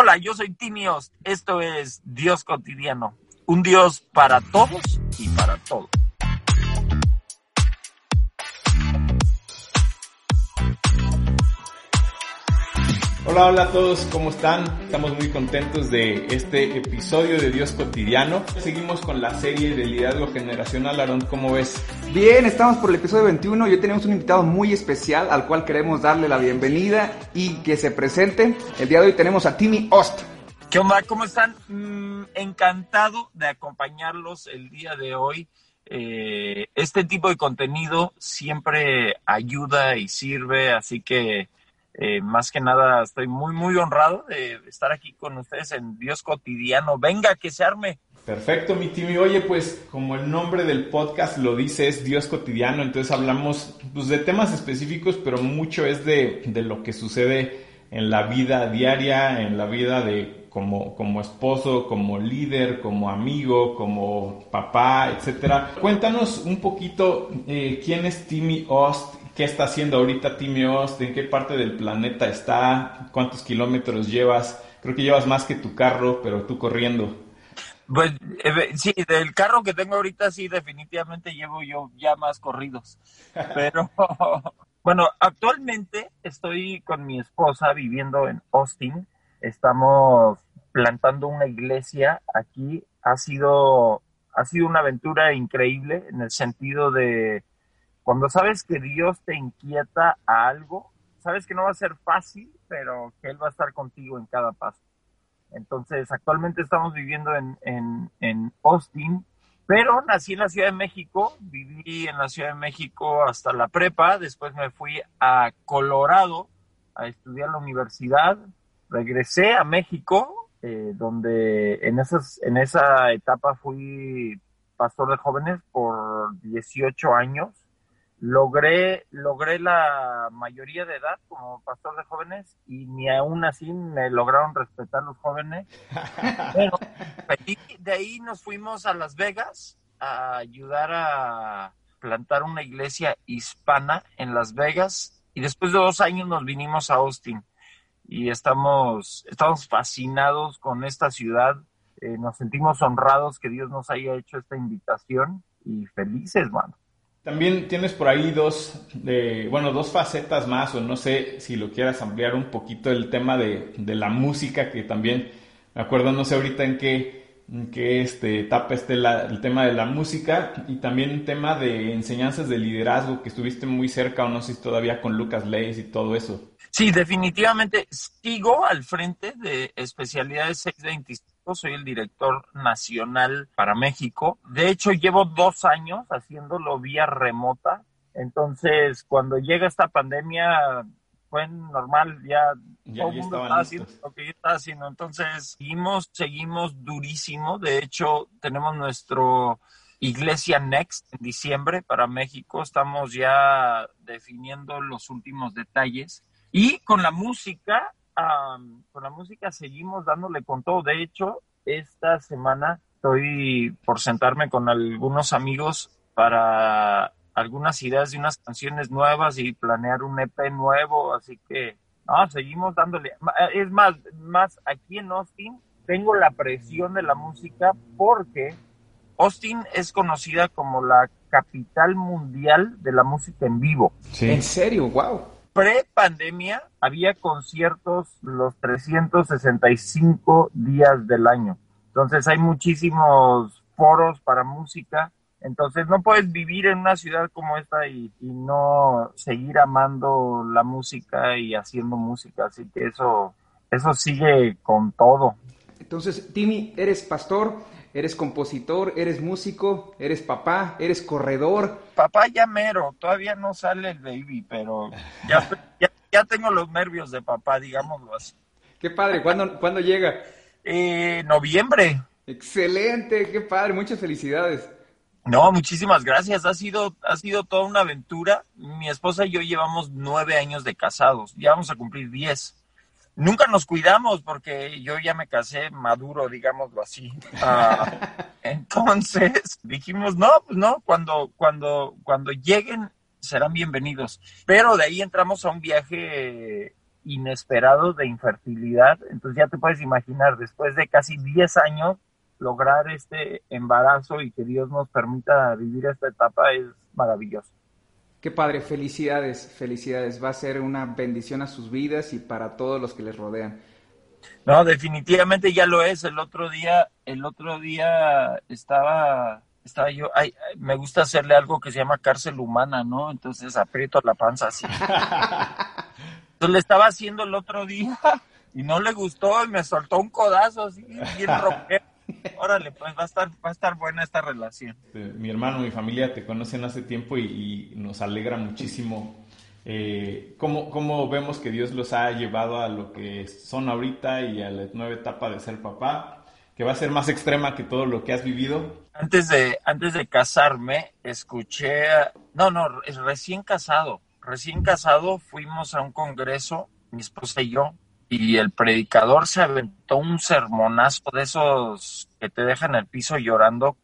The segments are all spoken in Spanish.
Hola, yo soy Timios. Esto es Dios Cotidiano. Un Dios para todos y para todos. Hola, hola a todos, ¿cómo están? Estamos muy contentos de este episodio de Dios Cotidiano. Seguimos con la serie de liderazgo generacional. Aaron, ¿cómo ves? Bien, estamos por el episodio 21 y hoy tenemos un invitado muy especial al cual queremos darle la bienvenida y que se presente. El día de hoy tenemos a Timmy Ost. ¿Qué onda? ¿Cómo están? Mm, encantado de acompañarlos el día de hoy. Eh, este tipo de contenido siempre ayuda y sirve, así que eh, más que nada estoy muy, muy honrado de estar aquí con ustedes en Dios Cotidiano. Venga, que se arme. Perfecto, mi Timmy. Oye, pues como el nombre del podcast lo dice, es Dios Cotidiano, entonces hablamos pues, de temas específicos, pero mucho es de, de lo que sucede en la vida diaria, en la vida de como, como esposo, como líder, como amigo, como papá, etcétera. Cuéntanos un poquito eh, quién es Timmy Ost ¿Qué está haciendo ahorita Timmy Ost? ¿En qué parte del planeta está? ¿Cuántos kilómetros llevas? Creo que llevas más que tu carro, pero tú corriendo. Pues eh, sí, del carro que tengo ahorita sí, definitivamente llevo yo ya más corridos. Pero bueno, actualmente estoy con mi esposa viviendo en Austin. Estamos plantando una iglesia aquí. Ha sido, ha sido una aventura increíble en el sentido de cuando sabes que Dios te inquieta a algo, sabes que no va a ser fácil, pero que Él va a estar contigo en cada paso. Entonces, actualmente estamos viviendo en, en, en Austin, pero nací en la Ciudad de México, viví en la Ciudad de México hasta la prepa, después me fui a Colorado a estudiar la universidad, regresé a México, eh, donde en, esas, en esa etapa fui pastor de jóvenes por 18 años logré, logré la mayoría de edad como pastor de jóvenes y ni aún así me lograron respetar los jóvenes. Pero de ahí nos fuimos a Las Vegas a ayudar a plantar una iglesia hispana en Las Vegas y después de dos años nos vinimos a Austin y estamos, estamos fascinados con esta ciudad. Eh, nos sentimos honrados que Dios nos haya hecho esta invitación y felices, mano. También tienes por ahí dos, de, bueno, dos facetas más, o no sé si lo quieras ampliar un poquito el tema de, la música, que también me acuerdo, no sé ahorita en qué, en qué este, etapa esté el tema de la música, y también un tema de enseñanzas de liderazgo, que estuviste muy cerca, o no sé si todavía con Lucas Leis y todo eso. Sí, definitivamente sigo al frente de especialidades 625 soy el director nacional para México. De hecho, llevo dos años haciéndolo vía remota. Entonces, cuando llega esta pandemia, fue normal, ya, todo el mundo estaba haciendo lo que yo estaba haciendo. Entonces, seguimos, seguimos durísimo. De hecho, tenemos nuestro Iglesia Next en diciembre para México. Estamos ya definiendo los últimos detalles. Y con la música, con la música seguimos dándole con todo. De hecho, esta semana estoy por sentarme con algunos amigos para algunas ideas de unas canciones nuevas y planear un EP nuevo, así que no, seguimos dándole. Es más, más aquí en Austin tengo la presión de la música porque Austin es conocida como la capital mundial de la música en vivo. ¿En serio? ¡Wow! Pre-pandemia había conciertos los 365 días del año. Entonces hay muchísimos foros para música. Entonces no puedes vivir en una ciudad como esta y, no seguir amando la música y haciendo música. Así que eso, eso sigue con todo. Entonces, Timmy, eres pastor, eres compositor, eres músico, eres papá, eres corredor. Papá ya mero, todavía no sale el baby, pero ya, ya, tengo los nervios de papá, digámoslo así. Qué padre, ¿cuándo, ¿cuándo llega? Eh, noviembre. Excelente, qué padre, muchas felicidades. No, muchísimas gracias. Ha sido, ha sido toda una aventura. Mi esposa y yo llevamos nueve años de casados. Ya vamos a cumplir diez. Nunca nos cuidamos porque yo ya me casé maduro, digámoslo así. Ah, entonces dijimos, no, pues no, cuando, cuando, cuando lleguen serán bienvenidos. Pero de ahí entramos a un viaje inesperado de infertilidad. Entonces ya te puedes imaginar, después de casi 10 años, lograr este embarazo y que Dios nos permita vivir esta etapa es maravilloso. Qué padre, felicidades, felicidades. Va a ser una bendición a sus vidas y para todos los que les rodean. No, definitivamente ya lo es. El otro día, el otro día estaba, estaba yo, ay, me gusta hacerle algo que se llama cárcel humana, ¿no? Entonces aprieto la panza así. Entonces le estaba haciendo el otro día y no le gustó y me soltó un codazo así, bien rompero. Órale, pues va a estar, va a estar buena esta relación. Mi hermano, mi familia te conocen hace tiempo y, nos alegra muchísimo eh, cómo, cómo, vemos que Dios los ha llevado a lo que son ahorita y a la nueva etapa de ser papá, que va a ser más extrema que todo lo que has vivido. Antes de, antes de casarme, escuché, no, no, recién casado, recién casado fuimos a un congreso, mi esposa y yo, y el predicador se aventó un sermonazo de esos que te dejan en el piso llorando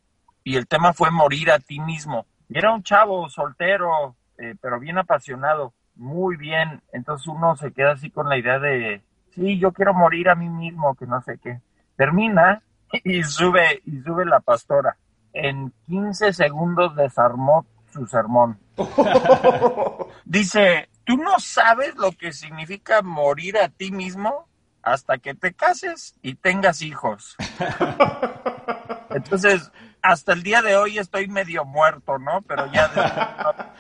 y el tema fue morir a ti mismo. Y era un chavo soltero, eh, pero bien apasionado, muy bien. Entonces uno se queda así con la idea de, sí, yo quiero morir a mí mismo, que no sé qué. Termina y sube, y sube la pastora. En 15 segundos desarmó su sermón. Dice, tú no sabes lo que significa morir a ti mismo hasta que te cases y tengas hijos. Entonces, hasta el día de hoy estoy medio muerto, ¿no? Pero ya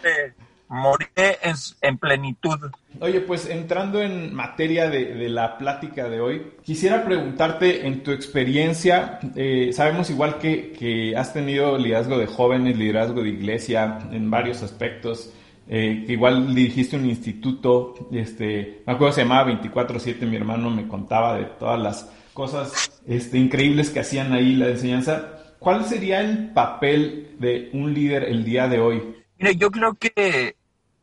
de, moriré en, plenitud. Oye, pues entrando en materia de, la plática de hoy, quisiera preguntarte en tu experiencia, eh, sabemos igual que, que has tenido liderazgo de jóvenes, liderazgo de iglesia en varios aspectos. Eh, que igual dirigiste un instituto, este, me acuerdo se llamaba 24-7, mi hermano me contaba de todas las cosas este, increíbles que hacían ahí la enseñanza. ¿Cuál sería el papel de un líder el día de hoy? Mire, yo creo que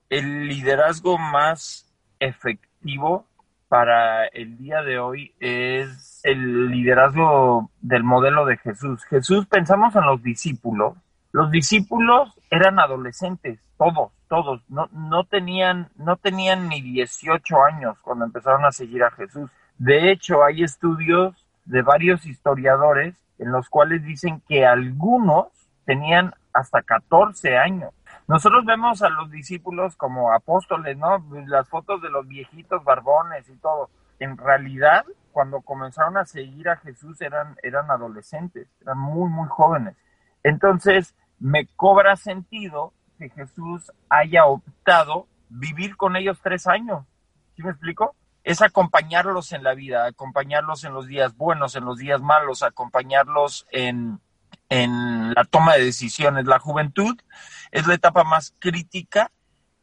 el liderazgo más efectivo para el día de hoy es el liderazgo del modelo de Jesús. Jesús, pensamos en los discípulos. Los discípulos eran adolescentes, todos, todos. No, no, tenían, no tenían ni 18 años cuando empezaron a seguir a Jesús. De hecho, hay estudios de varios historiadores en los cuales dicen que algunos tenían hasta 14 años. Nosotros vemos a los discípulos como apóstoles, ¿no? Las fotos de los viejitos barbones y todo. En realidad, cuando comenzaron a seguir a Jesús eran, eran adolescentes, eran muy, muy jóvenes. Entonces, me cobra sentido que Jesús haya optado vivir con ellos tres años. ¿Sí me explico? Es acompañarlos en la vida, acompañarlos en los días buenos, en los días malos, acompañarlos en, en la toma de decisiones. La juventud es la etapa más crítica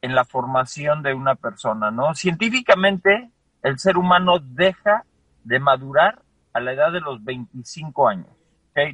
en la formación de una persona, ¿no? Científicamente, el ser humano deja de madurar a la edad de los 25 años.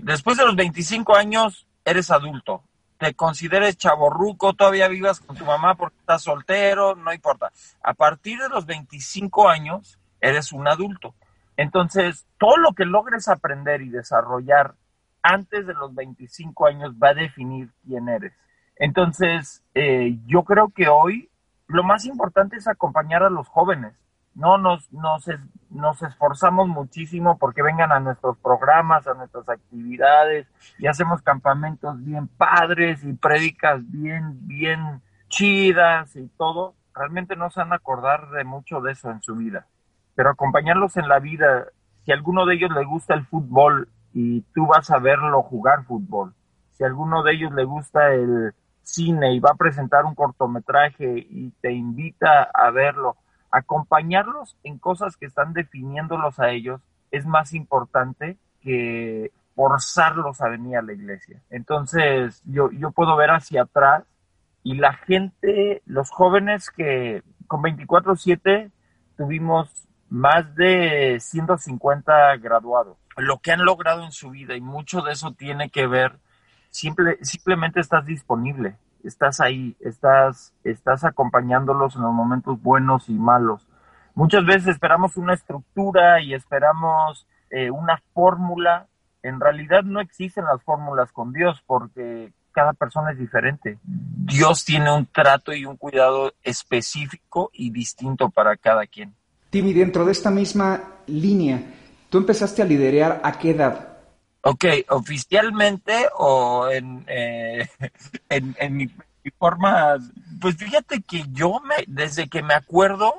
Después de los 25 años, eres adulto. Te consideres chaborruco, todavía vivas con tu mamá porque estás soltero, no importa. A partir de los 25 años, eres un adulto. Entonces, todo lo que logres aprender y desarrollar antes de los 25 años va a definir quién eres. Entonces, eh, yo creo que hoy lo más importante es acompañar a los jóvenes. No nos, nos, nos esforzamos muchísimo porque vengan a nuestros programas, a nuestras actividades y hacemos campamentos bien padres y prédicas bien, bien chidas y todo. Realmente no se van a acordar de mucho de eso en su vida. Pero acompañarlos en la vida, si alguno de ellos le gusta el fútbol y tú vas a verlo jugar fútbol, si alguno de ellos le gusta el, cine y va a presentar un cortometraje y te invita a verlo, acompañarlos en cosas que están definiéndolos a ellos es más importante que forzarlos a venir a la iglesia. Entonces, yo, yo puedo ver hacia atrás y la gente, los jóvenes que con 24/7 tuvimos más de 150 graduados, lo que han logrado en su vida y mucho de eso tiene que ver, simple, simplemente estás disponible, estás ahí, estás, estás acompañándolos en los momentos buenos y malos. Muchas veces esperamos una estructura y esperamos eh, una fórmula. En realidad no existen las fórmulas con Dios porque cada persona es diferente. Dios tiene un trato y un cuidado específico y distinto para cada quien. Timmy, dentro de esta misma línea, ¿tú empezaste a liderar a qué edad? Ok, oficialmente o en, eh, en, mi, forma, pues fíjate que yo me, desde que me acuerdo,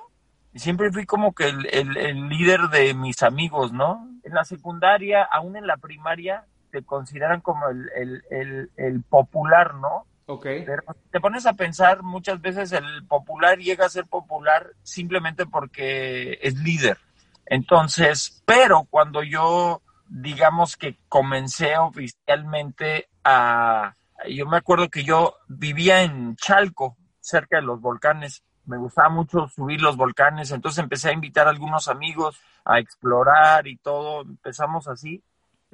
siempre fui como que el, el líder de mis amigos, ¿no? En la secundaria, aún en la primaria, te consideran como el, el, el, popular, ¿no? Ok. Pero te pones a pensar, muchas veces el popular llega a ser popular simplemente porque es líder. Entonces, pero cuando yo, digamos que comencé oficialmente a... Yo me acuerdo que yo vivía en Chalco, cerca de los volcanes. Me gustaba mucho subir los volcanes, entonces empecé a invitar a algunos amigos a explorar y todo. Empezamos así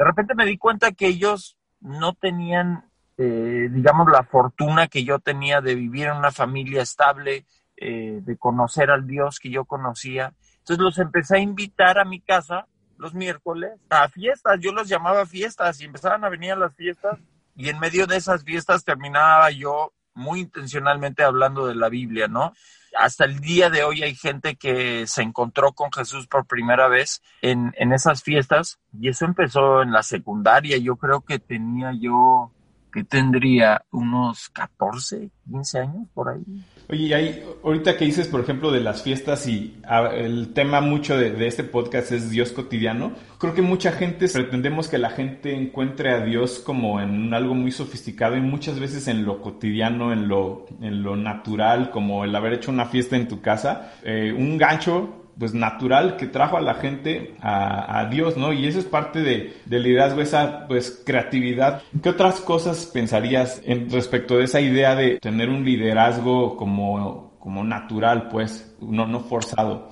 de repente me di cuenta que ellos no tenían, eh, digamos, la fortuna que yo tenía de vivir en una familia estable, eh, de conocer al Dios que yo conocía. Entonces los empecé a invitar a mi casa los miércoles a fiestas, yo los llamaba fiestas y empezaban a venir a las fiestas y en medio de esas fiestas terminaba yo muy intencionalmente hablando de la Biblia, ¿no? hasta el día de hoy hay gente que se encontró con Jesús por primera vez en, en esas fiestas y eso empezó en la secundaria. Yo creo que tenía yo que tendría unos 14, 15 años por ahí. Oye, y ahí, ahorita que dices, por ejemplo, de las fiestas y el tema mucho de, este podcast es Dios cotidiano, creo que mucha gente pretendemos que la gente encuentre a Dios como en algo muy sofisticado y muchas veces en lo cotidiano, en lo, en lo natural, como el haber hecho una fiesta en tu casa, eh, un gancho pues natural que trajo a la gente a, Dios, ¿no? Y eso es parte de, del liderazgo, esa pues creatividad. ¿Qué otras cosas pensarías en respecto de esa idea de tener un liderazgo como, como natural, pues, no, no forzado?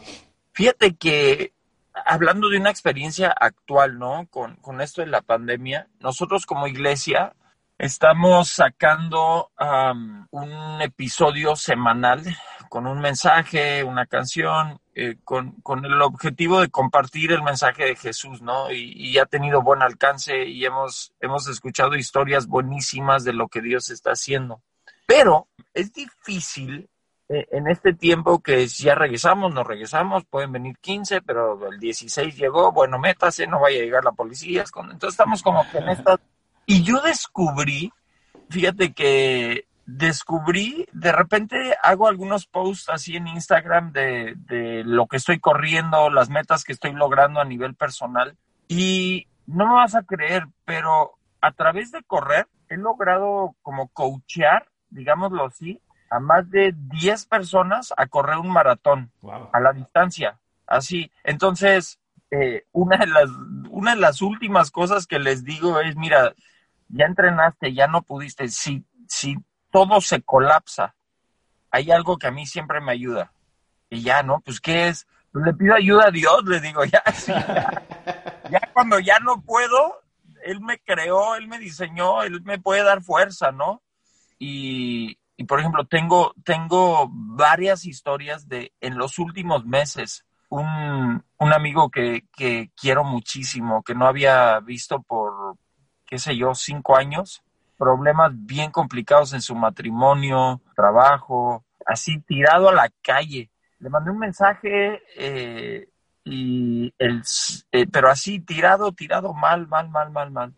Fíjate que hablando de una experiencia actual, ¿no? Con, con esto de la pandemia, nosotros como iglesia estamos sacando un episodio semanal con un mensaje, una canción, eh, con, con, el objetivo de compartir el mensaje de Jesús, ¿no? Y, ha tenido buen alcance y hemos, hemos escuchado historias buenísimas de lo que Dios está haciendo. Pero es difícil eh, en este tiempo que ya regresamos, nos regresamos, pueden venir 15, pero el 16 llegó, bueno, métase, no vaya a llegar la policía. Entonces estamos como que en esta... Y yo descubrí, fíjate que descubrí, de repente hago algunos posts así en Instagram de, de, lo que estoy corriendo, las metas que estoy logrando a nivel personal. Y no me vas a creer, pero a través de correr he logrado como coachear, digámoslo así, a más de 10 personas a correr un maratón a la distancia. Así. Entonces, eh, una, de las, una de las últimas cosas que les digo es, mira, ya entrenaste, ya no pudiste. Si, si todo se colapsa. Hay algo que a mí siempre me ayuda. Y ya, ¿no? Pues, ¿qué es? Pues le pido ayuda a Dios, le digo, ya, ya, cuando ya no puedo, Él me creó, Él me diseñó, Él me puede dar fuerza, ¿no? Y, y por ejemplo, tengo, tengo varias historias de, en los últimos meses, un, un amigo que, que quiero muchísimo, que no había visto por, qué sé yo, cinco años, problemas bien complicados en su matrimonio, trabajo, así tirado a la calle. Le mandé un mensaje eh, y el, eh, pero así tirado, tirado mal, mal, mal, mal, mal.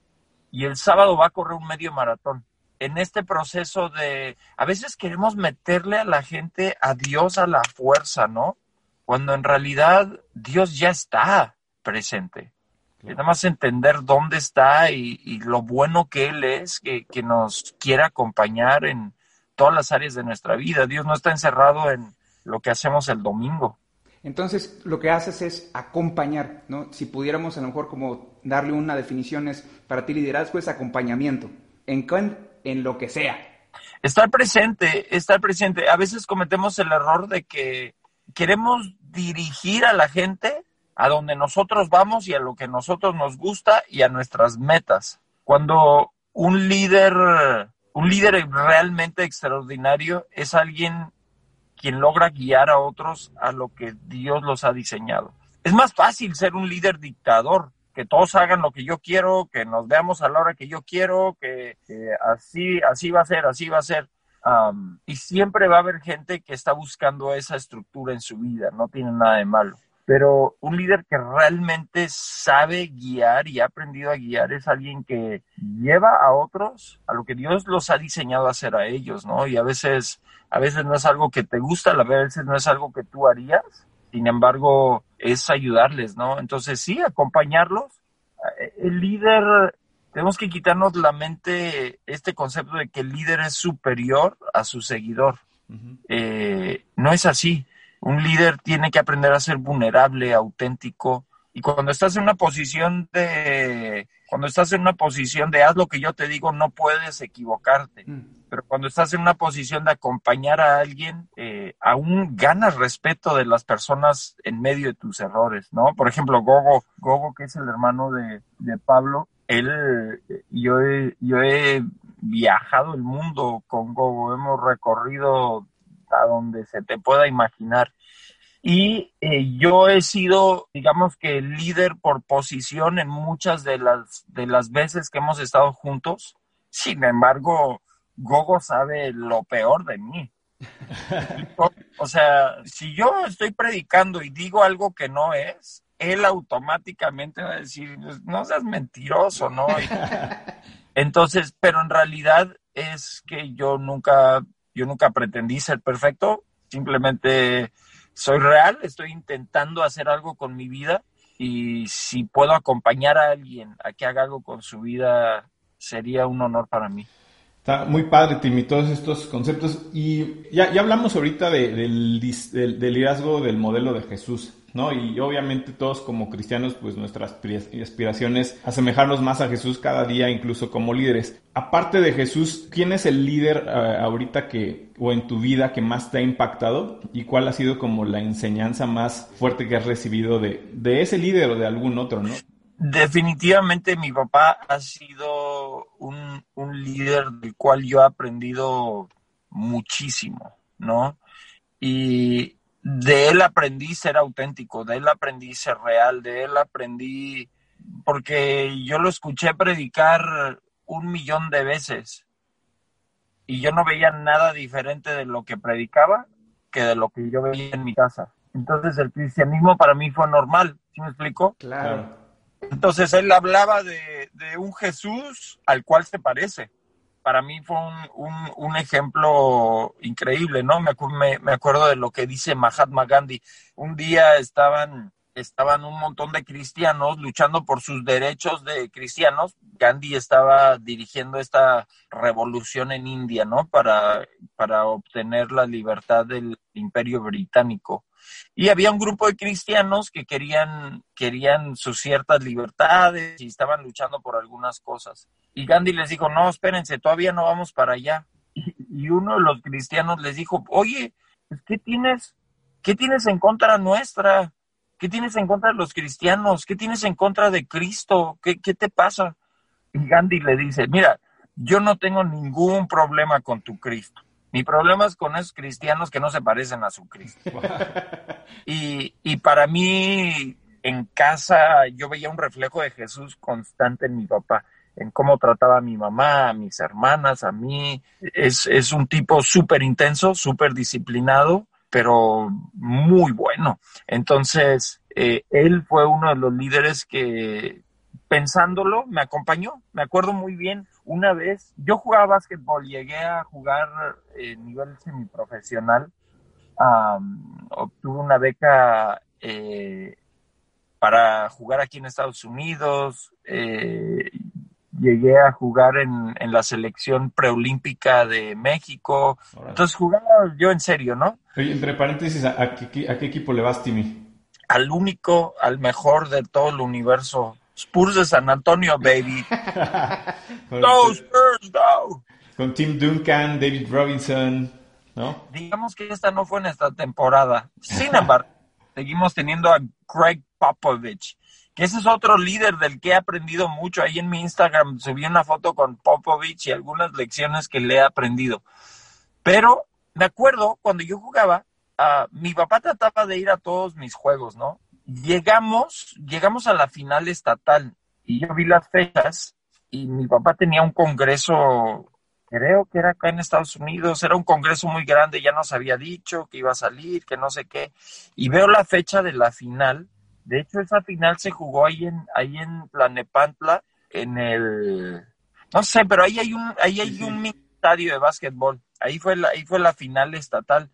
Y el sábado va a correr un medio maratón. En este proceso de, a veces queremos meterle a la gente a Dios a la fuerza, ¿no? Cuando en realidad Dios ya está presente. Nada más entender dónde está y, lo bueno que Él es, que, nos quiere acompañar en todas las áreas de nuestra vida. Dios no está encerrado en lo que hacemos el domingo. Entonces, lo que haces es acompañar, ¿no? Si pudiéramos a lo mejor como darle una definición es, para ti liderazgo es acompañamiento, en, en lo que sea. Estar presente, estar presente. A veces cometemos el error de que queremos dirigir a la gente a donde nosotros vamos y a lo que nosotros nos gusta y a nuestras metas. Cuando un líder, un líder realmente extraordinario es alguien quien logra guiar a otros a lo que Dios los ha diseñado. Es más fácil ser un líder dictador, que todos hagan lo que yo quiero, que nos veamos a la hora que yo quiero, que, así, así va a ser, así va a ser. y siempre va a haber gente que está buscando esa estructura en su vida, no tiene nada de malo. Pero un líder que realmente sabe guiar y ha aprendido a guiar es alguien que lleva a otros a lo que Dios los ha diseñado a hacer a ellos, ¿no? Y a veces a veces no es algo que te gusta, a veces no es algo que tú harías, sin embargo, es ayudarles, ¿no? Entonces, sí, acompañarlos. Eh, el líder, tenemos que quitarnos la mente este concepto de que el líder es superior a su seguidor. Eh, no es así. Un líder tiene que aprender a ser vulnerable, auténtico. Y cuando estás en una posición de, cuando estás en una posición de haz lo que yo te digo, no puedes equivocarte. Mm pero cuando estás en una posición de acompañar a alguien, eh, aún ganas respeto de las personas en medio de tus errores, ¿no? Por ejemplo, Gogo, Gogo que es el hermano de, Pablo, él, yo he, yo he viajado el mundo con Gogo, hemos recorrido a donde se te pueda imaginar. Y eh, yo he sido, digamos que, líder por posición en muchas de las, de las veces que hemos estado juntos. Sin embargo, Gogo sabe lo peor de mí. o sea, si yo estoy predicando y digo algo que no es, él automáticamente va a decir, pues, no seas mentiroso, ¿no? entonces, pero en realidad es que yo nunca, yo nunca pretendí ser perfecto, simplemente soy real, estoy intentando hacer algo con mi vida y si puedo acompañar a alguien a que haga algo con su vida, sería un honor para mí. Está muy padre, Timmy, todos estos conceptos. Y ya, ya hablamos ahorita del, del, liderazgo del modelo de Jesús, ¿no? Y obviamente todos como cristianos, pues nuestra aspiración es asemejarnos más a Jesús cada día, incluso como líderes. Aparte de Jesús, ¿quién es el líder eh, ahorita que, o en tu vida que más te ha impactado? ¿Y cuál ha sido como la enseñanza más fuerte que has recibido de, de ese líder o de algún otro, ¿no? Definitivamente mi papá ha sido un, líder del cual yo he aprendido muchísimo, ¿no? Y de él aprendí ser auténtico, de él aprendí ser real, de él aprendí, porque yo lo escuché predicar un millón de veces y yo no veía nada diferente de lo que predicaba que de lo que yo veía en mi casa. Entonces el cristianismo para mí fue normal, ¿sí me explico? Claro. Entonces él hablaba de, un Jesús al cual se parece. Para mí fue un, ejemplo increíble, ¿no? Me, me, acuerdo de lo que dice Mahatma Gandhi. Un día estaban, un montón de cristianos luchando por sus derechos de cristianos. Gandhi estaba dirigiendo esta revolución en India, ¿no? Para obtener la libertad del imperio británico y había un grupo de cristianos que querían, querían sus ciertas libertades y estaban luchando por algunas cosas. Y Gandhi les dijo, no, espérense, todavía no vamos para allá. Y, uno de los cristianos les dijo, oye, pues, ¿qué tienes? ¿Qué tienes en contra nuestra? ¿Qué tienes en contra de los cristianos? ¿Qué tienes en contra de Cristo? ¿Qué, qué te pasa? Y Gandhi le dice, mira, yo no tengo ningún problema con tu Cristo. Mi problema es con esos cristianos que no se parecen a su Cristo. y, y para mí, en casa, yo veía un reflejo de Jesús constante en mi papá, en cómo trataba a mi mamá, a mis hermanas, a mí. Es, es un tipo súper intenso, súper disciplinado, pero muy bueno. Entonces, eh, él fue uno de los líderes que, pensándolo, me acompañó. Me acuerdo muy bien, una vez, yo jugaba básquetbol, llegué a jugar a nivel semiprofesional, obtuve una beca eh, para jugar aquí en Estados Unidos, eh, llegué a jugar en, la selección preolímpica de México, entonces jugaba yo en serio, ¿no? Oye, entre paréntesis, ¿a, qué, ¿a qué equipo le vas, Timmy? Al único, al mejor de todo el universo Spurs de San Antonio, baby. go, Spurs, go. Con Tim Duncan, David Robinson, ¿no? Digamos que esta no fue en esta temporada. Sin embargo, seguimos teniendo a Greg Popovich, que ese es otro líder del que he aprendido mucho. Ahí en mi Instagram subí una foto con Popovich y algunas lecciones que le he aprendido. Pero me acuerdo cuando yo jugaba, uh, mi papá trataba de ir a todos mis juegos, ¿no? Llegamos, llegamos a la final estatal y yo vi las fechas y mi papá tenía un congreso, creo que era acá en Estados Unidos, era un congreso muy grande, ya nos había dicho que iba a salir, que no sé qué, y veo la fecha de la final. De hecho, esa final se jugó ahí en, ahí en Planepantla, en el, no sé, pero ahí hay un, ahí hay un estadio de básquetbol. Ahí fue la, ahí fue la final estatal.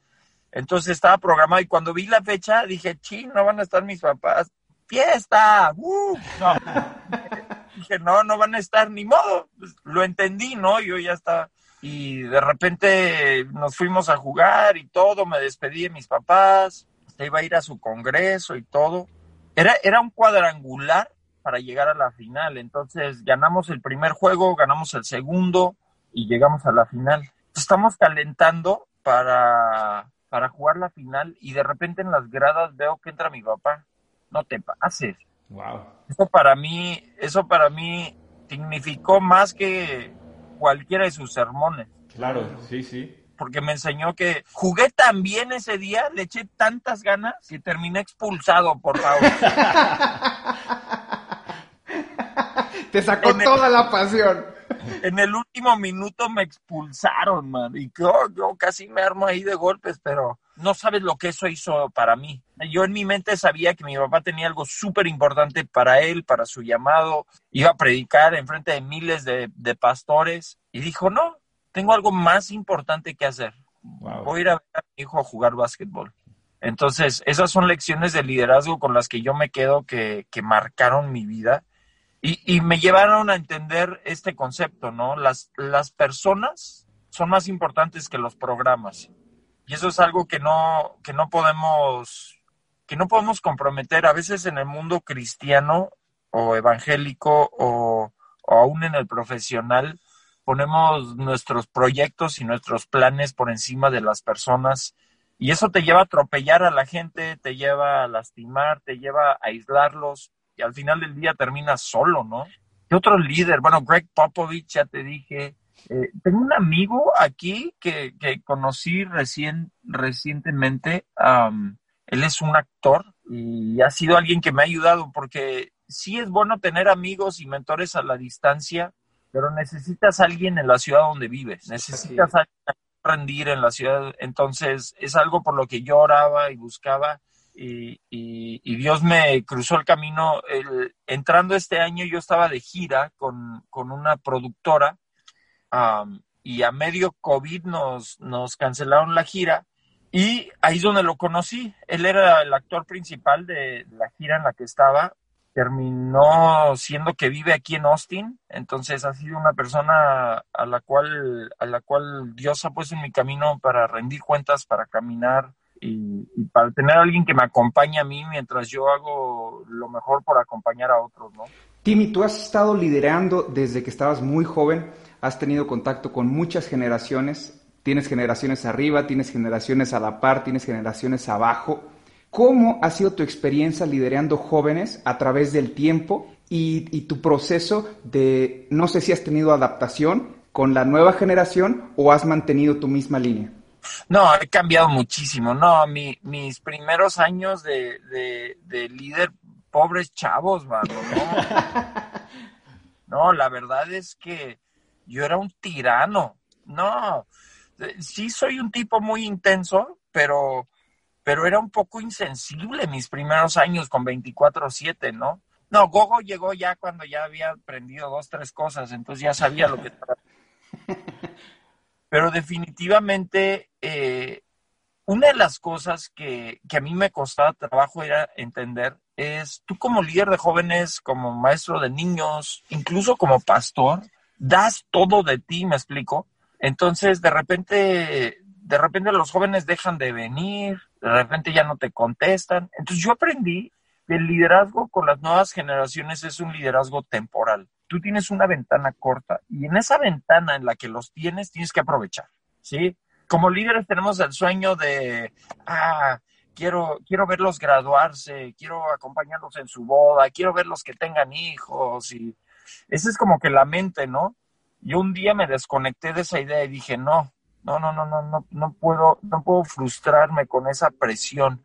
Entonces estaba programado y cuando vi la fecha dije, ching, no van a estar mis papás. ¡Fiesta! ¡Uh! No. dije, no, no van a estar ni modo. Pues, lo entendí, ¿no? Yo ya estaba. Y de repente nos fuimos a jugar y todo, me despedí de mis papás, iba a ir a su congreso y todo. Era, era un cuadrangular para llegar a la final. Entonces ganamos el primer juego, ganamos el segundo y llegamos a la final. Estamos calentando para, para jugar la final y de repente en las gradas veo que entra mi papá. No te pases. Wow. Eso para mí, eso para mí significó más que cualquiera de sus sermones. Claro, sí, sí. Porque me enseñó que jugué tan bien ese día, le eché tantas ganas que terminé expulsado, por favor. Te sacó toda la pasión. En el último minuto me expulsaron, man. Y yo, yo casi me armo ahí de golpes, pero no sabes lo que eso hizo para mí. Yo en mi mente sabía que mi papá tenía algo súper importante para él, para su llamado. Iba a predicar en frente de miles de, pastores. Y dijo, no, tengo algo más importante que hacer. Voy a ir a ver a mi hijo a jugar básquetbol. Entonces, esas son lecciones de liderazgo con las que yo me quedo que, que marcaron mi vida y, y, me llevaron a entender este concepto, ¿no? Las, las personas son más importantes que los programas. Y eso es algo que no, que no podemos, que no podemos comprometer. A veces en el mundo cristiano o evangélico o, o aún en el profesional, ponemos nuestros proyectos y nuestros planes por encima de las personas. Y eso te lleva a atropellar a la gente, te lleva a lastimar, te lleva a aislarlos y al final del día terminas solo, ¿no? ¿Qué otro líder? Bueno, Greg Popovich, ya te dije, eh, tengo un amigo aquí que, que conocí recién, recientemente. él es un actor y ha sido alguien que me ha ayudado porque sí es bueno tener amigos y mentores a la distancia, pero necesitas a alguien en la ciudad donde vives. Necesitas a alguien rendir en la ciudad. Entonces es algo por lo que yo oraba y buscaba. Y, Dios me cruzó el camino. Entrando este año yo estaba de gira con, con una productora y a medio COVID nos, nos cancelaron la gira y ahí es donde lo conocí. Él era el actor principal de la gira en la que estaba. Terminó siendo que vive aquí en Austin, entonces ha sido una persona a la cual, a la cual Dios ha puesto en mi camino para rendir cuentas, para caminar y, y para tener a alguien que me acompañe a mí mientras yo hago lo mejor por acompañar a otros, ¿no? Timmy, tú has estado liderando desde que estabas muy joven has tenido contacto con muchas generaciones, tienes generaciones arriba, tienes generaciones a la par, tienes generaciones abajo. ¿Cómo ha sido tu experiencia liderando jóvenes a través del tiempo y, tu proceso de, no sé si has tenido adaptación con la nueva generación o has mantenido tu misma línea? No, he cambiado muchísimo. No, mis primeros años de, de, líder, pobres chavos, mano. no, la verdad es que yo era un tirano. No, eh, sí soy un tipo muy intenso, pero, pero era un poco insensible mis primeros años con 24/7, ¿no? No, Gogo llegó ya cuando ya había aprendido dos, tres cosas, entonces ya sabía lo que... Pero definitivamente, eh, una de las cosas que, que a mí me costaba trabajo era entender es, tú como líder de jóvenes, como maestro de niños, incluso como pastor, das todo de ti, me explico. Entonces, de repente, de repente los jóvenes dejan de venir, de repente ya no te contestan. Entonces, yo aprendí que el liderazgo con las nuevas generaciones es un liderazgo temporal. Tú tienes una ventana corta y en esa ventana en la que los tienes, tienes que aprovechar, ¿sí? Como líderes tenemos el sueño de, ah, quiero, quiero verlos graduarse, quiero acompañarlos en su boda, quiero verlos que tengan hijos y esa es como que la mente, ¿no? Yo un día me desconecté de esa idea y dije, no, no, no, no, no, no, no puedo, no puedo frustrarme con esa presión.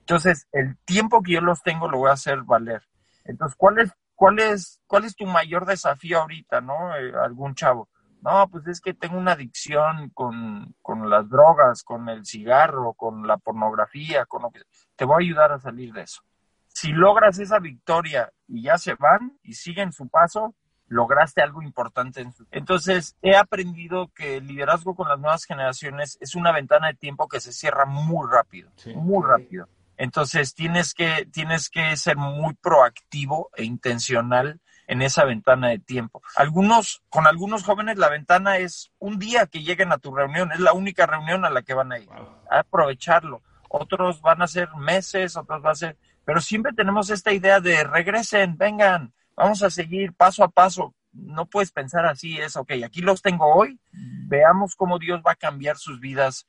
Entonces, el tiempo que yo los tengo lo voy a hacer valer. Entonces, ¿cuál es, cuál es, cuál es tu mayor desafío ahorita, no? Eh, algún chavo. No, pues es que tengo una adicción con, con, las drogas, con el cigarro, con la pornografía, con lo que... Te voy a ayudar a salir de eso. Si logras esa victoria y ya se van y siguen su paso, lograste algo importante. Entonces, he aprendido que el liderazgo con las nuevas generaciones es una ventana de tiempo que se cierra muy rápido, muy rápido. Entonces, tienes que, tienes que ser muy proactivo e intencional en esa ventana de tiempo. Algunos, con algunos jóvenes la ventana es un día que lleguen a tu reunión, es la única reunión a la que van a ir. A aprovecharlo. Otros van a ser meses, otros va a ser, pero siempre tenemos esta idea de regresen, vengan, vamos a seguir paso a paso. No puedes pensar así, es, ok, aquí los tengo hoy, veamos cómo Dios va a cambiar sus vidas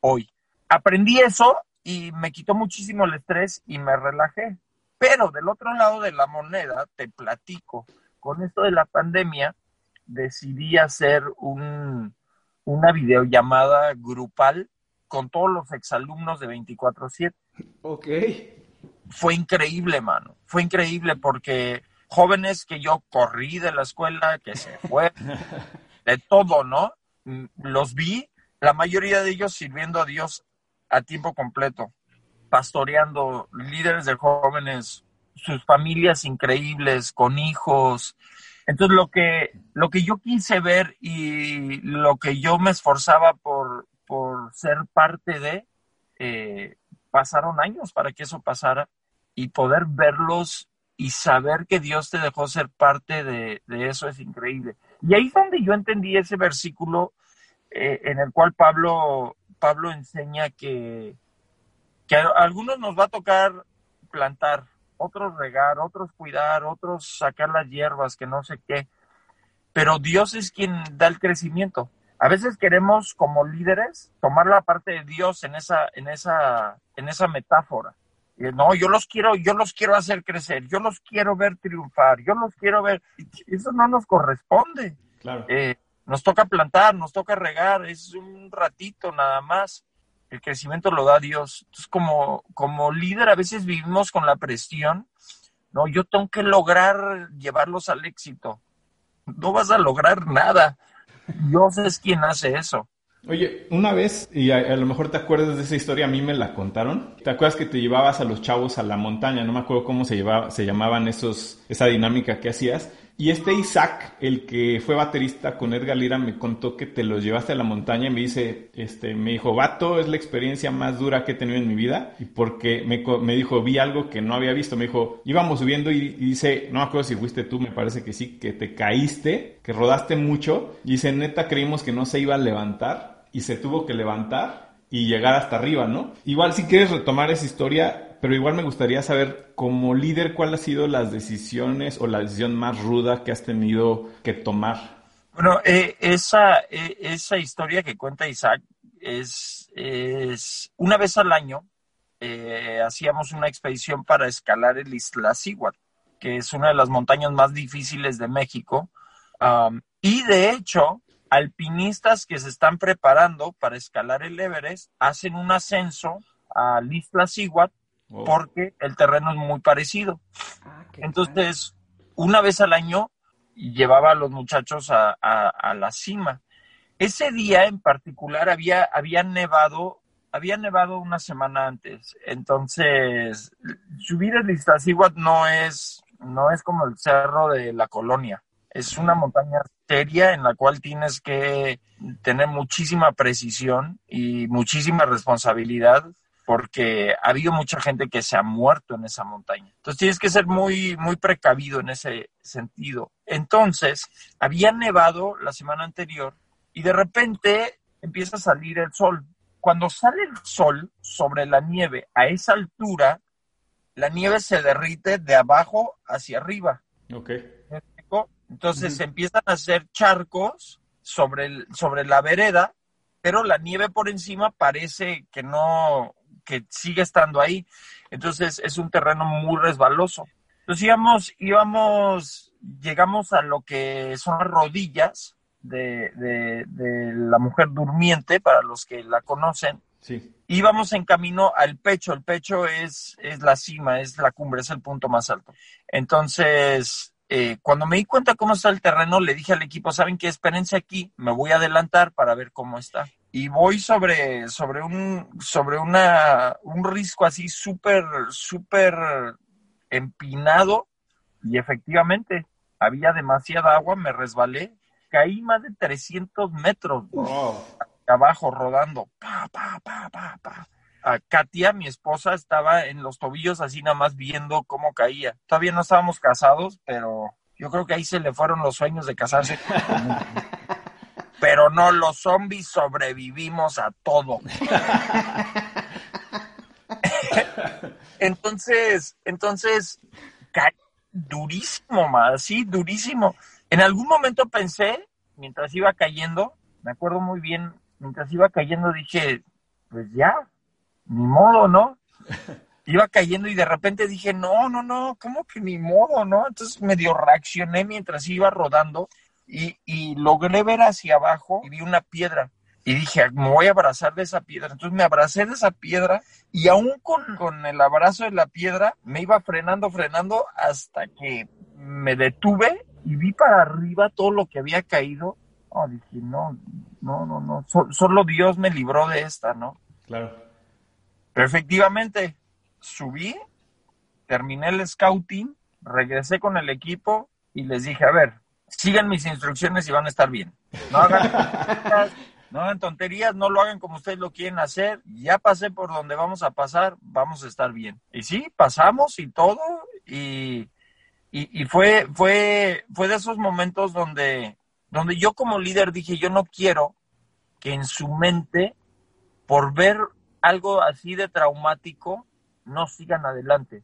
hoy. Aprendí eso y me quitó muchísimo el estrés y me relajé. Pero del otro lado de la moneda, te platico, con esto de la pandemia, decidí hacer un, una videollamada grupal con todos los exalumnos de 24/7. Ok. Fue increíble, mano. Fue increíble porque jóvenes que yo corrí de la escuela, que se fue, de todo, ¿no? Los vi, la mayoría de ellos sirviendo a Dios a tiempo completo pastoreando líderes de jóvenes, sus familias increíbles, con hijos. Entonces lo que, lo que yo quise ver y lo que yo me esforzaba por, por ser parte de, eh, pasaron años para que eso pasara y poder verlos y saber que Dios te dejó ser parte de, eso es increíble. Y ahí es donde yo entendí ese versículo eh, en el cual Pablo, Pablo enseña que, que a algunos nos va a tocar plantar, otros regar, otros cuidar, otros sacar las hierbas, que no sé qué. Pero Dios es quien da el crecimiento. A veces queremos como líderes tomar la parte de Dios en esa, en esa, en esa metáfora. No, yo los quiero, yo los quiero hacer crecer, yo los quiero ver triunfar, yo los quiero ver. Eso no nos corresponde. Claro. Eh, nos toca plantar, nos toca regar, es un ratito nada más el crecimiento lo da Dios. Entonces, como, como líder, a veces vivimos con la presión, no, yo tengo que lograr llevarlos al éxito. No vas a lograr nada. Dios es quien hace eso. Oye, una vez, y a, lo mejor te acuerdas de esa historia, a mí me la contaron. ¿Te acuerdas que te llevabas a los chavos a la montaña? No me acuerdo cómo se, llevaba, se llamaban esos, esa dinámica que hacías. Y este Isaac, el que fue baterista con Edgar Lira, me contó que te los llevaste a la montaña y me dice, este, me dijo, vato, es la experiencia más dura que he tenido en mi vida. Y porque me, me dijo, vi algo que no había visto. Me dijo, íbamos subiendo y, dice, no me acuerdo si fuiste tú, me parece que sí, que te caíste, que rodaste mucho. Y dice, neta, creímos que no se iba a levantar y se tuvo que levantar y llegar hasta arriba, ¿no? Igual si quieres retomar esa historia, pero igual me gustaría saber, como líder, cuál ha sido las decisiones o la decisión más ruda que has tenido que tomar. Bueno, eh, esa, eh, esa historia que cuenta Isaac es, es una vez al año eh, hacíamos una expedición para escalar el Isla Iztaccíhuatl, que es una de las montañas más difíciles de México. y de hecho, alpinistas que se están preparando para escalar el Everest hacen un ascenso al Isla Iztaccíhuatl Oh. porque el terreno es muy parecido. Ah, Entonces, una vez al año llevaba a los muchachos a, la cima. Ese día en particular había, había nevado, había nevado una semana antes. Entonces, subir el Iztaccíhuatl no es, no es como el cerro de la colonia. Es una montaña seria en la cual tienes que tener muchísima precisión y muchísima responsabilidad porque ha habido mucha gente que se ha muerto en esa montaña. Entonces tienes que ser muy, muy precavido en ese sentido. Entonces, había nevado la semana anterior y de repente empieza a salir el sol. Cuando sale el sol sobre la nieve a esa altura, la nieve se derrite de abajo hacia arriba. Ok. Entonces empiezan a hacer charcos sobre, el, sobre la vereda, pero la nieve por encima parece que no, que sigue estando ahí. Entonces es un terreno muy resbaloso. Entonces íbamos, íbamos, llegamos a lo que son las rodillas de, de, la mujer durmiente, para los que la conocen. Sí. Íbamos en camino al pecho. El pecho es, es la cima, es la cumbre, es el punto más alto. Entonces, eh, cuando me di cuenta cómo está el terreno, le dije al equipo, ¿saben qué? Espérense aquí, me voy a adelantar para ver cómo está. Y voy sobre, sobre un, sobre una, un risco así súper, súper empinado y efectivamente había demasiada agua, me resbalé, caí más de 300 metros abajo rodando, pa, pa, pa, pa, pa. A Katia, mi esposa, estaba en los tobillos así nada más viendo cómo caía. Todavía no estábamos casados, pero yo creo que ahí se le fueron los sueños de casarse. pero no, los zombies sobrevivimos a todo. entonces, entonces, durísimo, más, sí, durísimo. En algún momento pensé, mientras iba cayendo, me acuerdo muy bien, mientras iba cayendo dije, pues ya, ni modo, ¿no? Iba cayendo y de repente dije, no, no, no, ¿cómo que ni modo, no? Entonces medio reaccioné mientras iba rodando y, y logré ver hacia abajo y vi una piedra y dije, me voy a abrazar de esa piedra. Entonces me abracé de esa piedra y aún con, el abrazo de la piedra me iba frenando, frenando hasta que me detuve y vi para arriba todo lo que había caído. Oh, dije, no, no, no, no, solo Dios me libró de esta, ¿no? Claro. Pero efectivamente, subí, terminé el scouting, regresé con el equipo y les dije, a ver, sigan mis instrucciones y van a estar bien. No hagan no hagan tonterías, no lo hagan como ustedes lo quieren hacer. Ya pasé por donde vamos a pasar, vamos a estar bien. Y sí, pasamos y todo, y, y, fue, fue, fue de esos momentos donde, donde yo como líder dije, yo no quiero que en su mente, por ver algo así de traumático, no sigan adelante.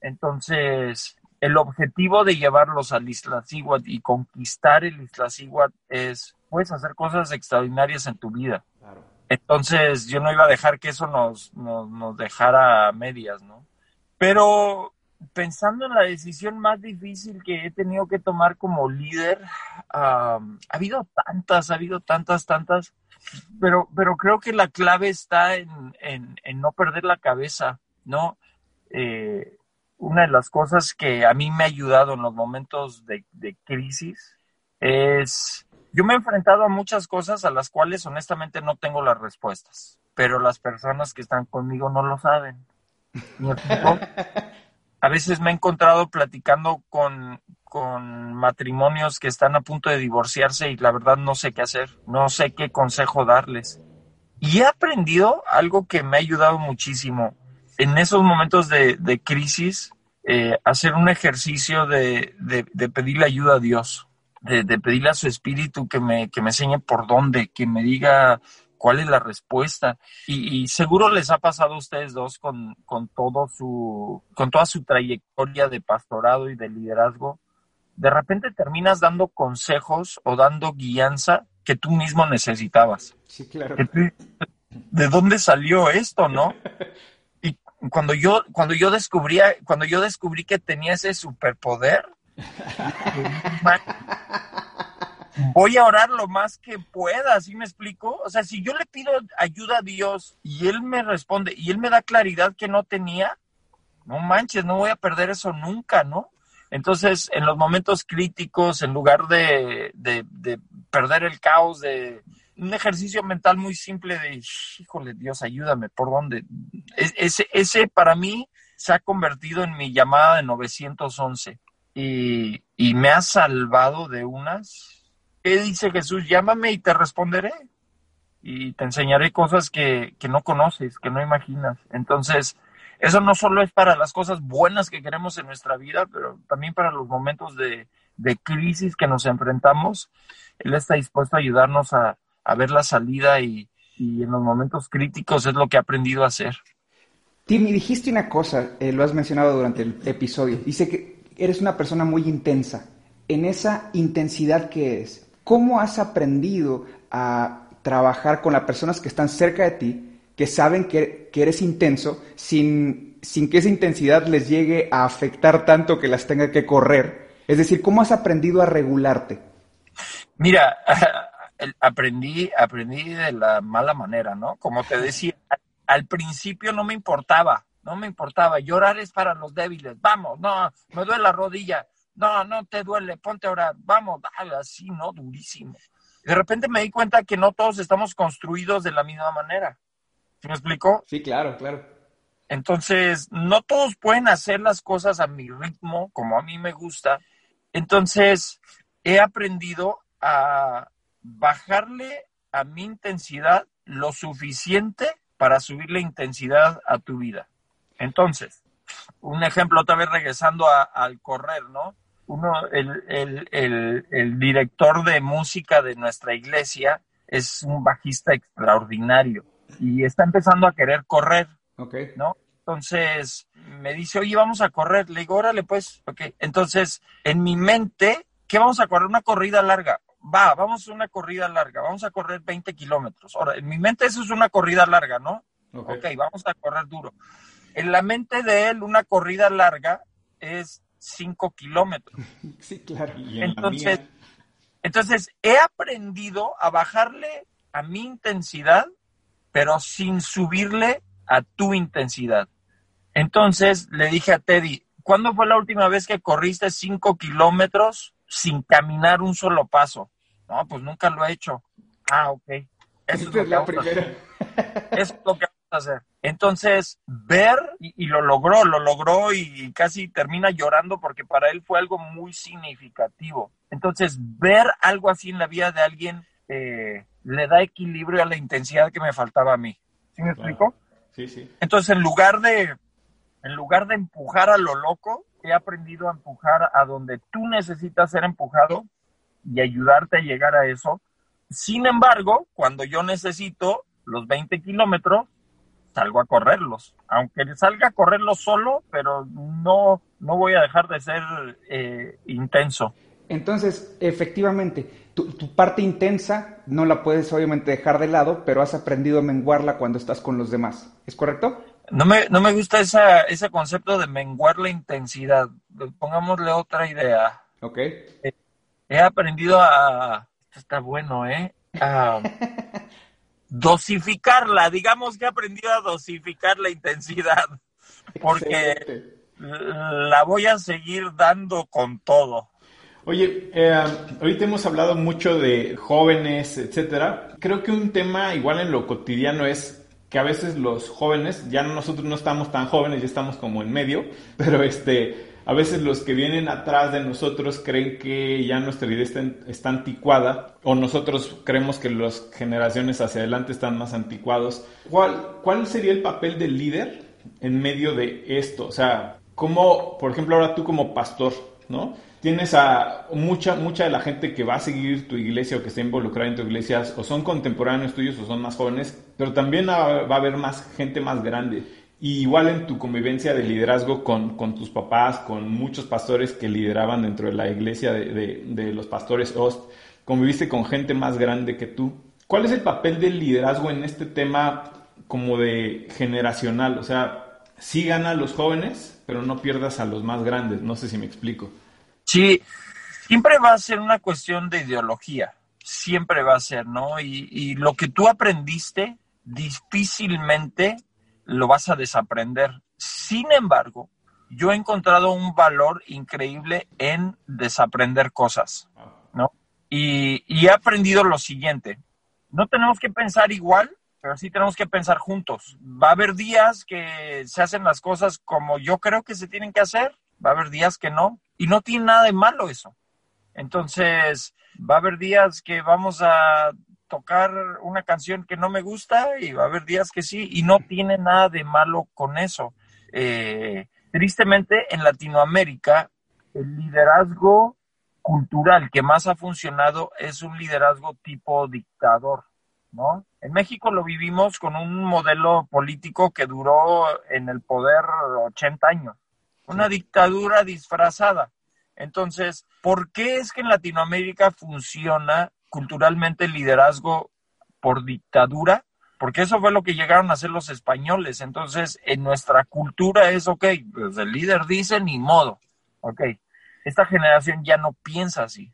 Entonces, el objetivo de llevarlos al Iztaccíhuatl y conquistar el Iztaccíhuatl es puedes hacer cosas extraordinarias en tu vida. Entonces yo no iba a dejar que eso nos, nos, dejara a medias, ¿no? Pero pensando en la decisión más difícil que he tenido que tomar como líder, ha habido tantas, ha habido tantas, tantas, pero, pero creo que la clave está en, no perder la cabeza, ¿no? Eh, una de las cosas que a mí me ha ayudado en los momentos de, de crisis es yo me he enfrentado a muchas cosas a las cuales honestamente no tengo las respuestas, pero las personas que están conmigo no lo saben. a veces me he encontrado platicando con, con matrimonios que están a punto de divorciarse y la verdad no sé qué hacer, no sé qué consejo darles. Y he aprendido algo que me ha ayudado muchísimo en esos momentos de, de crisis, eh, hacer un ejercicio de, de, de pedirle ayuda a Dios de, pedirle a su espíritu que me, que me enseñe por dónde, que me diga cuál es la respuesta. Y, seguro les ha pasado a ustedes dos con, con, todo su, con toda su trayectoria de pastorado y de liderazgo. De repente terminas dando consejos o dando guianza que tú mismo necesitabas. Sí, claro. ¿De dónde salió esto, no? Cuando yo, cuando yo descubría, cuando yo descubrí que tenía ese superpoder, voy a orar lo más que pueda, ¿sí me explico? O sea, si yo le pido ayuda a Dios y Él me responde y Él me da claridad que no tenía, no manches, no voy a perder eso nunca, ¿no? Entonces, en los momentos críticos, en lugar de, perder el caos, de un ejercicio mental muy simple de, híjole, Dios, ayúdame, ¿por dónde? E, ese, para mí se ha convertido en mi llamada de 911 y, y me ha salvado de unas. ¿Qué dice Jesús? Llámame y te responderé. Y te enseñaré cosas que, que no conoces, que no imaginas. Entonces, eso no solo es para las cosas buenas que queremos en nuestra vida, pero también para los momentos de, de crisis que nos enfrentamos. Él está dispuesto a ayudarnos a, a ver la salida y, y, en los momentos críticos es lo que ha aprendido a hacer. Timmy, dijiste una cosa, eh, lo has mencionado durante el episodio. Dice que eres una persona muy intensa. En esa intensidad que es, ¿cómo has aprendido a trabajar con las personas que están cerca de ti que saben que, eres intenso sin, sin que esa intensidad les llegue a afectar tanto que las tenga que correr? Es decir, ¿cómo has aprendido a regularte? Mira, aprendí, aprendí de la mala manera, ¿no? Como te decía, al principio no me importaba, no me importaba. Llorar es para los débiles. Vamos, no, me duele la rodilla. No, no te duele, ponte a orar. Vamos, dale, así, ¿no? Durísimo. De repente me di cuenta que no todos estamos construidos de la misma manera. ¿Sí me explico? Sí, claro, claro. Entonces, no todos pueden hacer las cosas a mi ritmo, como a mí me gusta. Entonces, he aprendido a bajarle a mi intensidad lo suficiente para subir la intensidad a tu vida. Entonces, un ejemplo otra vez regresando al correr, ¿no? Uno, el, director de música de nuestra iglesia es un bajista extraordinario y está empezando a querer correr, okay. ¿no? Entonces me dice, oye, vamos a correr. Le digo, órale, pues, ok. Entonces, en mi mente, ¿qué vamos a correr? Una corrida larga. Va, vamos a una corrida larga. Vamos a correr 20 kilómetros. Ahora, en mi mente eso es una corrida larga, ¿no? Ok, okay vamos a correr duro. En la mente de él, una corrida larga es 5 kilómetros. Sí, claro. Entonces, entonces, he aprendido a bajarle a mi intensidad, pero sin subirle a tu intensidad. Entonces le dije a Teddy, ¿cuándo fue la última vez que corriste 5 kilómetros sin caminar un solo paso? No, pues nunca lo he hecho. Ah, ok. Eso es, lo la primera. Eso es lo que vamos a hacer. Entonces, ver, y, lo logró, lo logró y, casi termina llorando porque para él fue algo muy significativo. Entonces, ver algo así en la vida de alguien eh, le da equilibrio a la intensidad que me faltaba a mí. ¿Sí me explico? Sí, sí. Entonces, en lugar de, en lugar de empujar a lo loco, he aprendido a empujar a donde tú necesitas ser empujado y ayudarte a llegar a eso. Sin embargo, cuando yo necesito los 20 kilómetros, salgo a correrlos. Aunque salga a correrlos solo, pero no, no voy a dejar de ser eh, intenso. Entonces, efectivamente, tu, tu, parte intensa no la puedes obviamente dejar de lado, pero has aprendido a menguarla cuando estás con los demás. ¿Es correcto? No me, no me gusta esa, ese concepto de menguar la intensidad. Pongámosle otra idea. Ok. he aprendido a... Esto está bueno, ¿eh? A dosificarla. Digamos que he aprendido a dosificar la intensidad. Porque la voy a seguir dando con todo. Oye, eh, ahorita hemos hablado mucho de jóvenes, etcétera. Creo que un tema igual en lo cotidiano es que a veces los jóvenes, ya nosotros no estamos tan jóvenes, ya estamos como en medio, pero este, a veces los que vienen atrás de nosotros creen que ya nuestra vida está, anticuada o nosotros creemos que las generaciones hacia adelante están más anticuados. ¿Cuál, ¿Cuál sería el papel del líder en medio de esto? O sea, ¿cómo, por ejemplo, ahora tú como pastor, ¿no? tienes a mucha, mucha de la gente que va a seguir tu iglesia o que está involucrada en tu iglesia, o son contemporáneos tuyos o son más jóvenes, pero también va a haber más gente más grande. Y igual en tu convivencia de liderazgo con, con tus papás, con muchos pastores que lideraban dentro de la iglesia de, de, los pastores Ost, conviviste con gente más grande que tú. ¿Cuál es el papel del liderazgo en este tema como de generacional? O sea, sí gana a los jóvenes, pero no pierdas a los más grandes. No sé si me explico. Sí, siempre va a ser una cuestión de ideología, siempre va a ser, ¿no? Y, lo que tú aprendiste difícilmente lo vas a desaprender. Sin embargo, yo he encontrado un valor increíble en desaprender cosas, ¿no? Y, y, he aprendido lo siguiente, no tenemos que pensar igual, pero sí tenemos que pensar juntos. Va a haber días que se hacen las cosas como yo creo que se tienen que hacer, va a haber días que no, y no tiene nada de malo eso. Entonces, va a haber días que vamos a tocar una canción que no me gusta y va a haber días que sí, y no tiene nada de malo con eso. Eh, tristemente, en Latinoamérica, el liderazgo cultural que más ha funcionado es un liderazgo tipo dictador, ¿no? En México lo vivimos con un modelo político que duró en el poder 80 años una dictadura disfrazada. Entonces, ¿por qué es que en Latinoamérica funciona culturalmente el liderazgo por dictadura? porque eso fue lo que llegaron a hacer los españoles. Entonces, en nuestra cultura es, ok, pues el líder dice ni modo, ok. Esta generación ya no piensa así.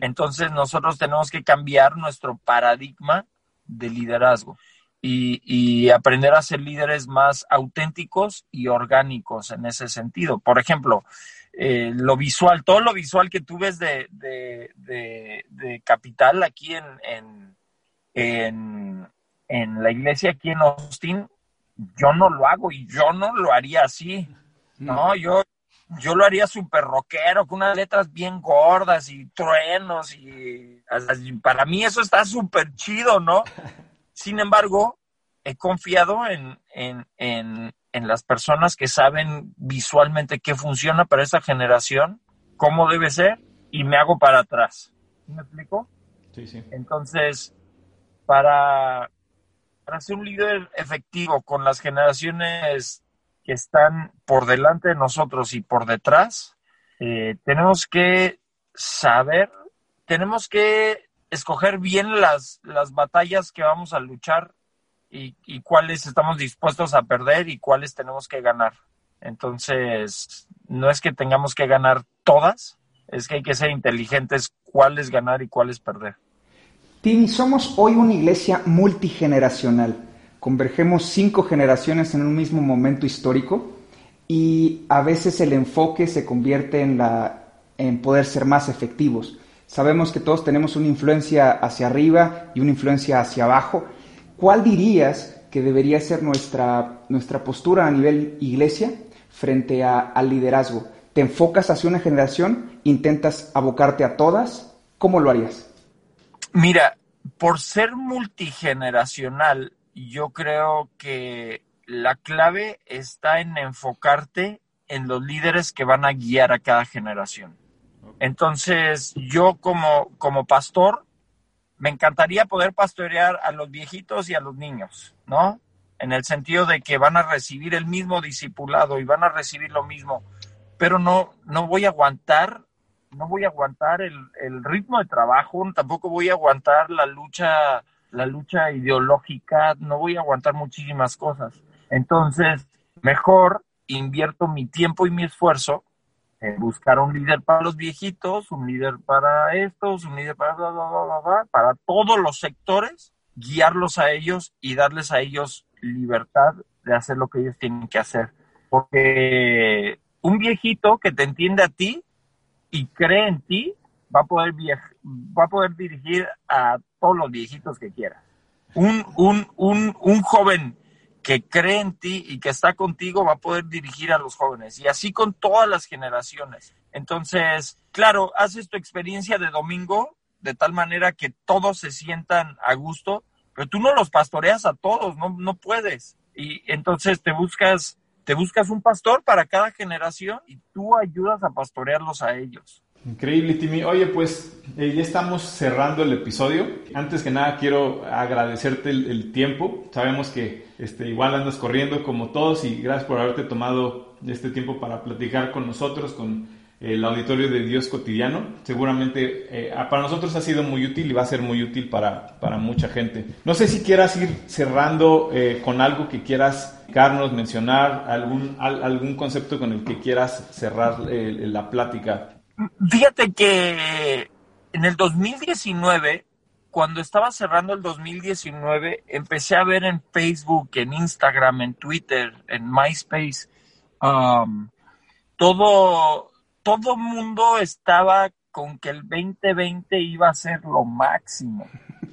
Entonces, nosotros tenemos que cambiar nuestro paradigma de liderazgo y, aprender a ser líderes más auténticos y orgánicos en ese sentido. Por ejemplo, eh, lo visual, todo lo visual que tú ves de, de, Capital aquí en, en en la iglesia aquí en Austin, yo no lo hago y yo no lo haría así. No, yo, yo lo haría súper rockero, con unas letras bien gordas y truenos y, para mí eso está súper chido, ¿no? Sin embargo, he confiado en, en, en, en, las personas que saben visualmente qué funciona para esa generación, cómo debe ser, y me hago para atrás. ¿Me explico? Sí, sí. Entonces, para, para ser un líder efectivo con las generaciones que están por delante de nosotros y por detrás, eh, tenemos que saber, tenemos que escoger bien las, las batallas que vamos a luchar y, y, cuáles estamos dispuestos a perder y cuáles tenemos que ganar. Entonces, no es que tengamos que ganar todas, es que hay que ser inteligentes cuáles ganar y cuáles perder. Timmy, somos hoy una iglesia multigeneracional. Convergemos cinco generaciones en un mismo momento histórico y a veces el enfoque se convierte en, la, en poder ser más efectivos. Sabemos que todos tenemos una influencia hacia arriba y una influencia hacia abajo. ¿Cuál dirías que debería ser nuestra, nuestra postura a nivel iglesia frente al liderazgo? ¿Te enfocas hacia una generación? ¿Intentas abocarte a todas? ¿Cómo lo harías? Mira, por ser multigeneracional, yo creo que la clave está en enfocarte en los líderes que van a guiar a cada generación. Entonces, yo como, como pastor, me encantaría poder pastorear a los viejitos y a los niños, ¿no? En el sentido de que van a recibir el mismo discipulado y van a recibir lo mismo, pero no, no voy a aguantar no voy a aguantar el, ritmo de trabajo, tampoco voy a aguantar la lucha, la lucha ideológica, no voy a aguantar muchísimas cosas. Entonces, mejor invierto mi tiempo y mi esfuerzo en buscar un líder para los viejitos, un líder para estos, un líder para para todos los sectores, guiarlos a ellos y darles a ellos libertad de hacer lo que ellos tienen que hacer. Porque un viejito que te entiende a ti y cree en ti, va a poder, va a poder dirigir a todos los viejitos que quiera. Un, un, un, un joven que cree en ti y que está contigo va a poder dirigir a los jóvenes. Y así con todas las generaciones. Entonces, claro, haces tu experiencia de domingo de tal manera que todos se sientan a gusto, pero tú no los pastoreas a todos, no, no puedes. Y entonces te buscas te buscas un pastor para cada generación y tú ayudas a pastorearlos a ellos. Increíble, Timmy. Oye, pues eh, ya estamos cerrando el episodio. Antes que nada, quiero agradecerte el, tiempo. Sabemos que este, igual andas corriendo como todos y gracias por haberte tomado este tiempo para platicar con nosotros, con el auditorio de Dios cotidiano. Seguramente eh, para nosotros ha sido muy útil y va a ser muy útil para, para mucha gente. No sé si quieras ir cerrando eh, con algo que quieras, mencionar, algún, algún concepto con el que quieras cerrar la plática. Fíjate que en el 2019, cuando estaba cerrando el 2019, empecé a ver en Facebook, en Instagram, en Twitter, en MySpace, um, todo todo mundo estaba con que el 2020 iba a ser lo máximo.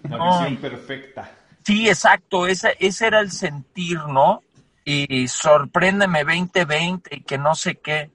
La visión perfecta. Sí, exacto, ese, ese era el sentir, ¿no? Y sorpréndeme 2020 y que no sé qué.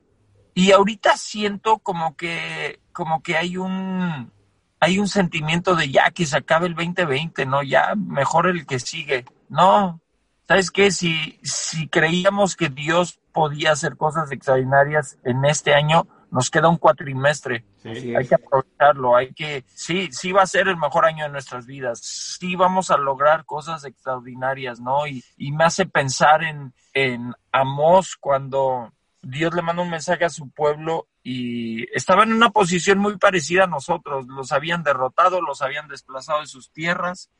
Y ahorita siento como que, como que hay un, hay un sentimiento de ya que se acabe el 2020, ¿no? Ya mejor el que sigue. No, ¿sabes qué? Si, si creíamos que Dios podía hacer cosas extraordinarias en este año, nos queda un cuatrimestre. hay que aprovecharlo, hay que, sí, sí va a ser el mejor año de nuestras vidas, sí vamos a lograr cosas extraordinarias, ¿no? Y, y me hace pensar en, en Amós cuando Dios le manda un mensaje a su pueblo y estaban en una posición muy parecida a nosotros, los habían derrotado, los habían desplazado de sus tierras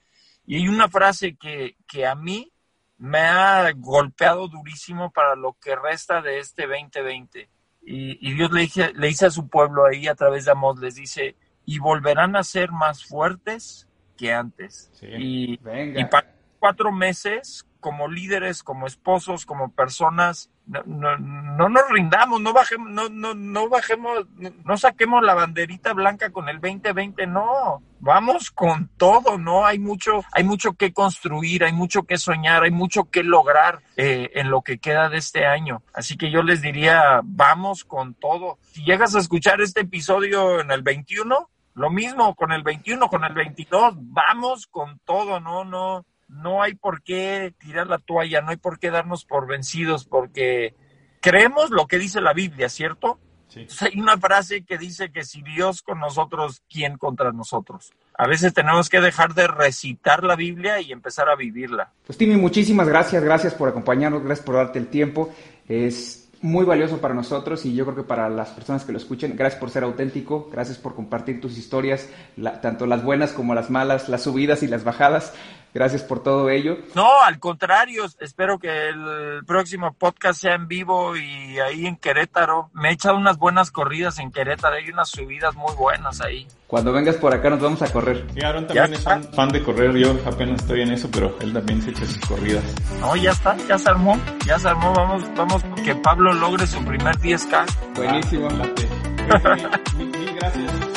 Y hay una frase que, que a mí me ha golpeado durísimo para lo que resta de este 2020. Y, Dios le dice, le dice a su pueblo ahí a través de Amós, les dice, y volverán a ser más fuertes que antes. y, y para cuatro meses, como líderes, como esposos, como personas, no, no, no nos rindamos, no bajemos, no, no, no bajemos, no, saquemos la banderita blanca con el 2020, no, vamos con todo, no hay mucho, hay mucho que construir, hay mucho que soñar, hay mucho que lograr eh, en lo que queda de este año. Así que yo les diría, vamos con todo. Si llegas a escuchar este episodio en el 21, lo mismo con el 21, con el 22, vamos con todo, no, no, no hay por qué tirar la toalla, no hay por qué darnos por vencidos, porque creemos lo que dice la Biblia, ¿cierto? Sí. hay una frase que dice que si Dios con nosotros, ¿quién contra nosotros? A veces tenemos que dejar de recitar la Biblia y empezar a vivirla. Pues Timmy, muchísimas gracias, gracias por acompañarnos, gracias por darte el tiempo. Es muy valioso para nosotros y yo creo que para las personas que lo escuchen. Gracias por ser auténtico, gracias por compartir tus historias, tanto las buenas como las malas, las subidas y las bajadas. Gracias por todo ello. No, al contrario, espero que el próximo podcast sea en vivo y ahí en Querétaro. Me he echado unas buenas corridas en Querétaro, hay unas subidas muy buenas ahí. Cuando vengas por acá nos vamos a correr. Y Aaron también es fan, de correr, yo apenas estoy en eso, pero él también se echa sus corridas. No, ya está, ya se armó, ya se armó, vamos, vamos, que Pablo logre su primer 10K. Buenísimo. Ah, mil gracias.